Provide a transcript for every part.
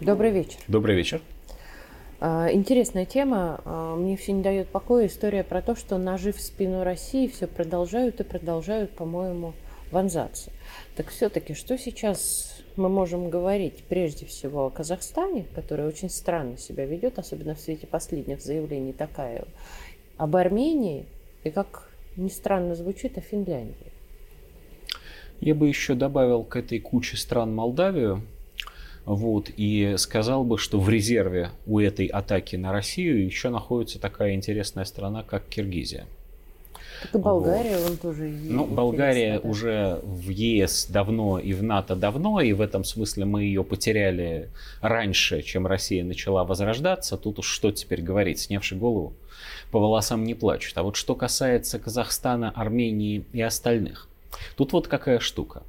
Добрый вечер. Добрый вечер. А, интересная тема. А, мне все не дает покоя история про то, что ножи в спину России все продолжают и продолжают, по-моему, вонзаться. Так все-таки, что сейчас мы можем говорить прежде всего о Казахстане, который очень странно себя ведет, особенно в свете последних заявлений Такаева, об Армении и, как ни странно звучит, о Финляндии? Я бы еще добавил к этой куче стран Молдавию, вот, и сказал бы, что в резерве у этой атаки на Россию еще находится такая интересная страна, как Киргизия. Так и Болгария, вот. он тоже Ну, Болгария да? уже в ЕС давно и в НАТО давно, и в этом смысле мы ее потеряли раньше, чем Россия начала возрождаться. Тут уж что теперь говорить, снявши голову, по волосам не плачут. А вот что касается Казахстана, Армении и остальных, тут вот какая штука.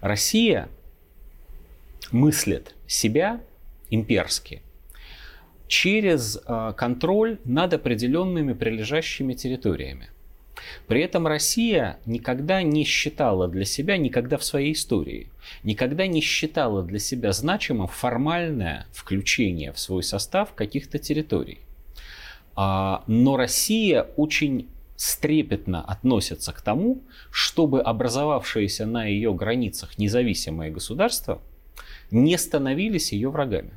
Россия мыслит себя имперски через э, контроль над определенными прилежащими территориями. При этом Россия никогда не считала для себя, никогда в своей истории, никогда не считала для себя значимым формальное включение в свой состав каких-то территорий. А, но Россия очень стрепетно относится к тому, чтобы образовавшиеся на ее границах независимые государства не становились ее врагами.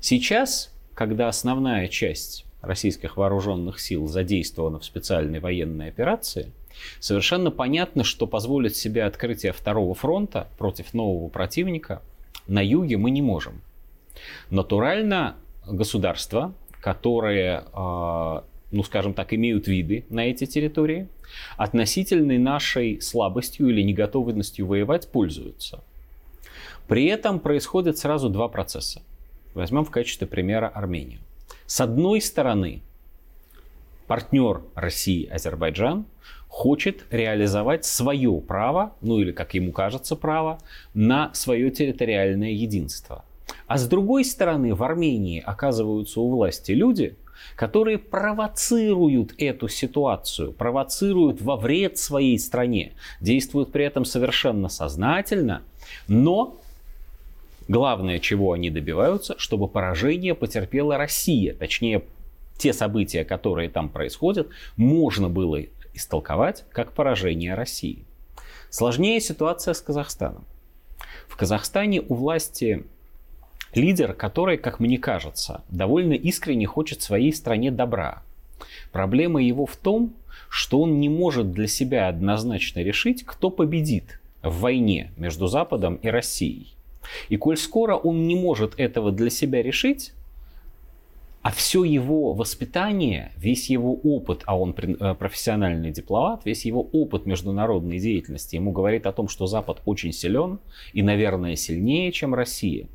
Сейчас, когда основная часть российских вооруженных сил задействована в специальной военной операции, совершенно понятно, что позволить себе открытие второго фронта против нового противника на юге мы не можем. Натурально государства, которые, а, ну скажем так, имеют виды на эти территории, относительной нашей слабостью или неготовностью воевать пользуются. При этом происходит сразу два процесса. Возьмем в качестве примера Армению. С одной стороны, партнер России Азербайджан хочет реализовать свое право, ну или, как ему кажется, право на свое территориальное единство. А с другой стороны, в Армении оказываются у власти люди, которые провоцируют эту ситуацию, провоцируют во вред своей стране, действуют при этом совершенно сознательно, но Главное, чего они добиваются, чтобы поражение потерпела Россия. Точнее, те события, которые там происходят, можно было истолковать как поражение России. Сложнее ситуация с Казахстаном. В Казахстане у власти лидер, который, как мне кажется, довольно искренне хочет своей стране добра. Проблема его в том, что он не может для себя однозначно решить, кто победит в войне между Западом и Россией. И коль скоро он не может этого для себя решить, а все его воспитание, весь его опыт, а он э, профессиональный дипломат, весь его опыт международной деятельности ему говорит о том, что Запад очень силен и, наверное, сильнее, чем Россия.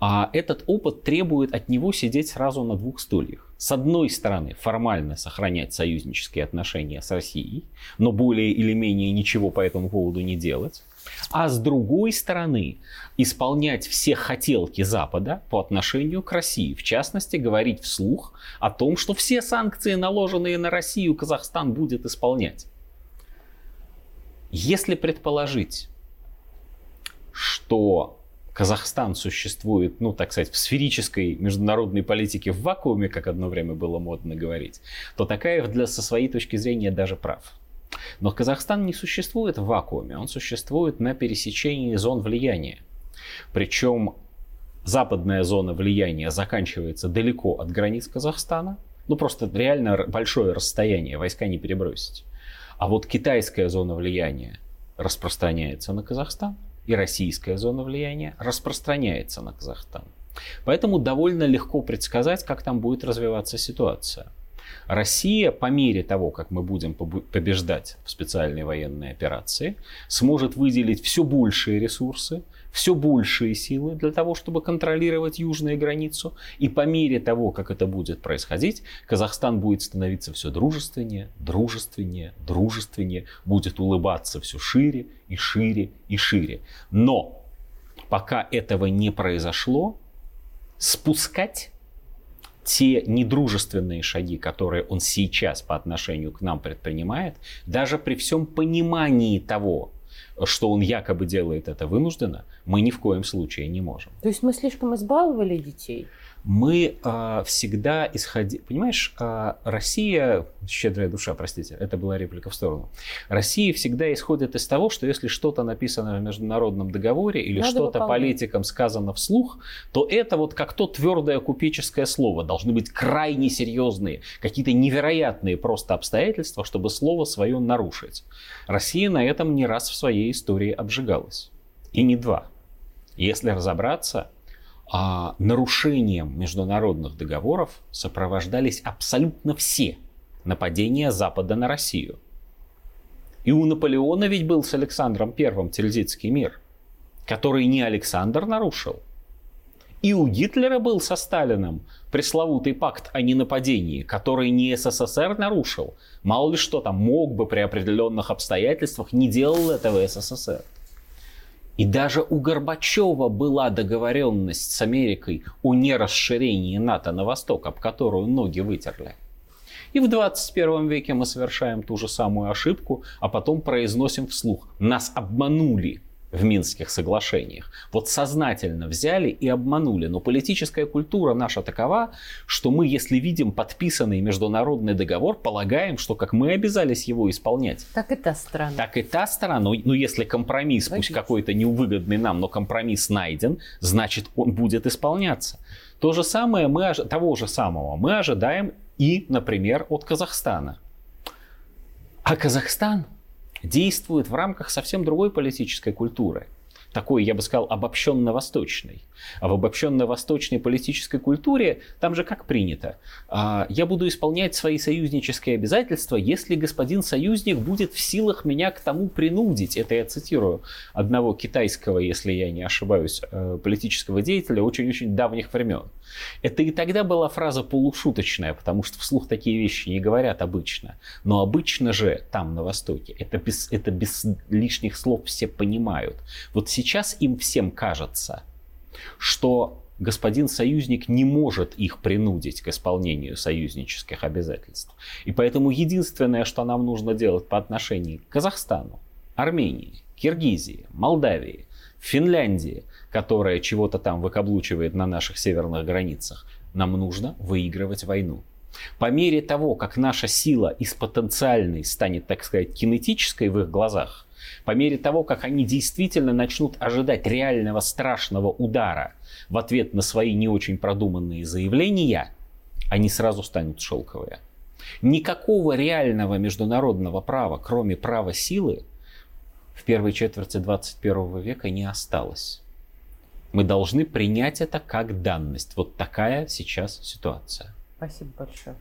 А этот опыт требует от него сидеть сразу на двух стульях. С одной стороны, формально сохранять союзнические отношения с Россией, но более или менее ничего по этому поводу не делать. А с другой стороны, исполнять все хотелки Запада по отношению к России. В частности, говорить вслух о том, что все санкции, наложенные на Россию, Казахстан будет исполнять. Если предположить, что Казахстан существует, ну, так сказать, в сферической международной политике в вакууме, как одно время было модно говорить, то Такаев для, со своей точки зрения даже прав. Но Казахстан не существует в вакууме, он существует на пересечении зон влияния. Причем западная зона влияния заканчивается далеко от границ Казахстана, ну просто реально большое расстояние, войска не перебросить. А вот китайская зона влияния распространяется на Казахстан, и российская зона влияния распространяется на Казахстан. Поэтому довольно легко предсказать, как там будет развиваться ситуация. Россия по мере того, как мы будем побеждать в специальной военной операции, сможет выделить все большие ресурсы, все большие силы для того, чтобы контролировать южную границу. И по мере того, как это будет происходить, Казахстан будет становиться все дружественнее, дружественнее, дружественнее, будет улыбаться все шире и шире и шире. Но пока этого не произошло, спускать те недружественные шаги, которые он сейчас по отношению к нам предпринимает, даже при всем понимании того, что он якобы делает это вынужденно, мы ни в коем случае не можем. То есть мы слишком избаловали детей? Мы э, всегда исходили... Понимаешь, э, Россия, щедрая душа, простите, это была реплика в сторону. Россия всегда исходит из того, что если что-то написано в международном договоре или Надо что-то выполнять. политикам сказано вслух, то это вот как то твердое купеческое слово. Должны быть крайне серьезные, какие-то невероятные просто обстоятельства, чтобы слово свое нарушить. Россия на этом не раз в своей истории обжигалась. И не два. Если разобраться, а нарушением международных договоров сопровождались абсолютно все нападения Запада на Россию. И у Наполеона ведь был с Александром Первым Тильзитский мир, который не Александр нарушил. И у Гитлера был со Сталиным пресловутый пакт о ненападении, который не СССР нарушил. Мало ли что там мог бы при определенных обстоятельствах, не делал этого СССР. И даже у Горбачева была договоренность с Америкой о нерасширении НАТО на восток, об которую ноги вытерли. И в 21 веке мы совершаем ту же самую ошибку, а потом произносим вслух. Нас обманули в Минских соглашениях. Вот сознательно взяли и обманули. Но политическая культура наша такова, что мы, если видим подписанный международный договор, полагаем, что как мы обязались его исполнять. Так и та страна. Так и та страна. Ну, ну если компромисс, Логично. пусть какой-то неувыгодный нам, но компромисс найден, значит он будет исполняться. То же самое мы, того же самого мы ожидаем и, например, от Казахстана. А Казахстан действует в рамках совсем другой политической культуры такой, я бы сказал, обобщенно-восточной. А в обобщенно-восточной политической культуре там же как принято. А, я буду исполнять свои союзнические обязательства, если господин союзник будет в силах меня к тому принудить. Это я цитирую одного китайского, если я не ошибаюсь, э, политического деятеля очень-очень давних времен. Это и тогда была фраза полушуточная, потому что вслух такие вещи не говорят обычно. Но обычно же там, на Востоке, это без, это без лишних слов все понимают. Вот сейчас сейчас им всем кажется, что господин союзник не может их принудить к исполнению союзнических обязательств. И поэтому единственное, что нам нужно делать по отношению к Казахстану, Армении, Киргизии, Молдавии, Финляндии, которая чего-то там выкаблучивает на наших северных границах, нам нужно выигрывать войну. По мере того, как наша сила из потенциальной станет, так сказать, кинетической в их глазах, по мере того, как они действительно начнут ожидать реального страшного удара в ответ на свои не очень продуманные заявления, они сразу станут шелковые. Никакого реального международного права, кроме права силы, в первой четверти 21 века не осталось. Мы должны принять это как данность. Вот такая сейчас ситуация. Спасибо большое.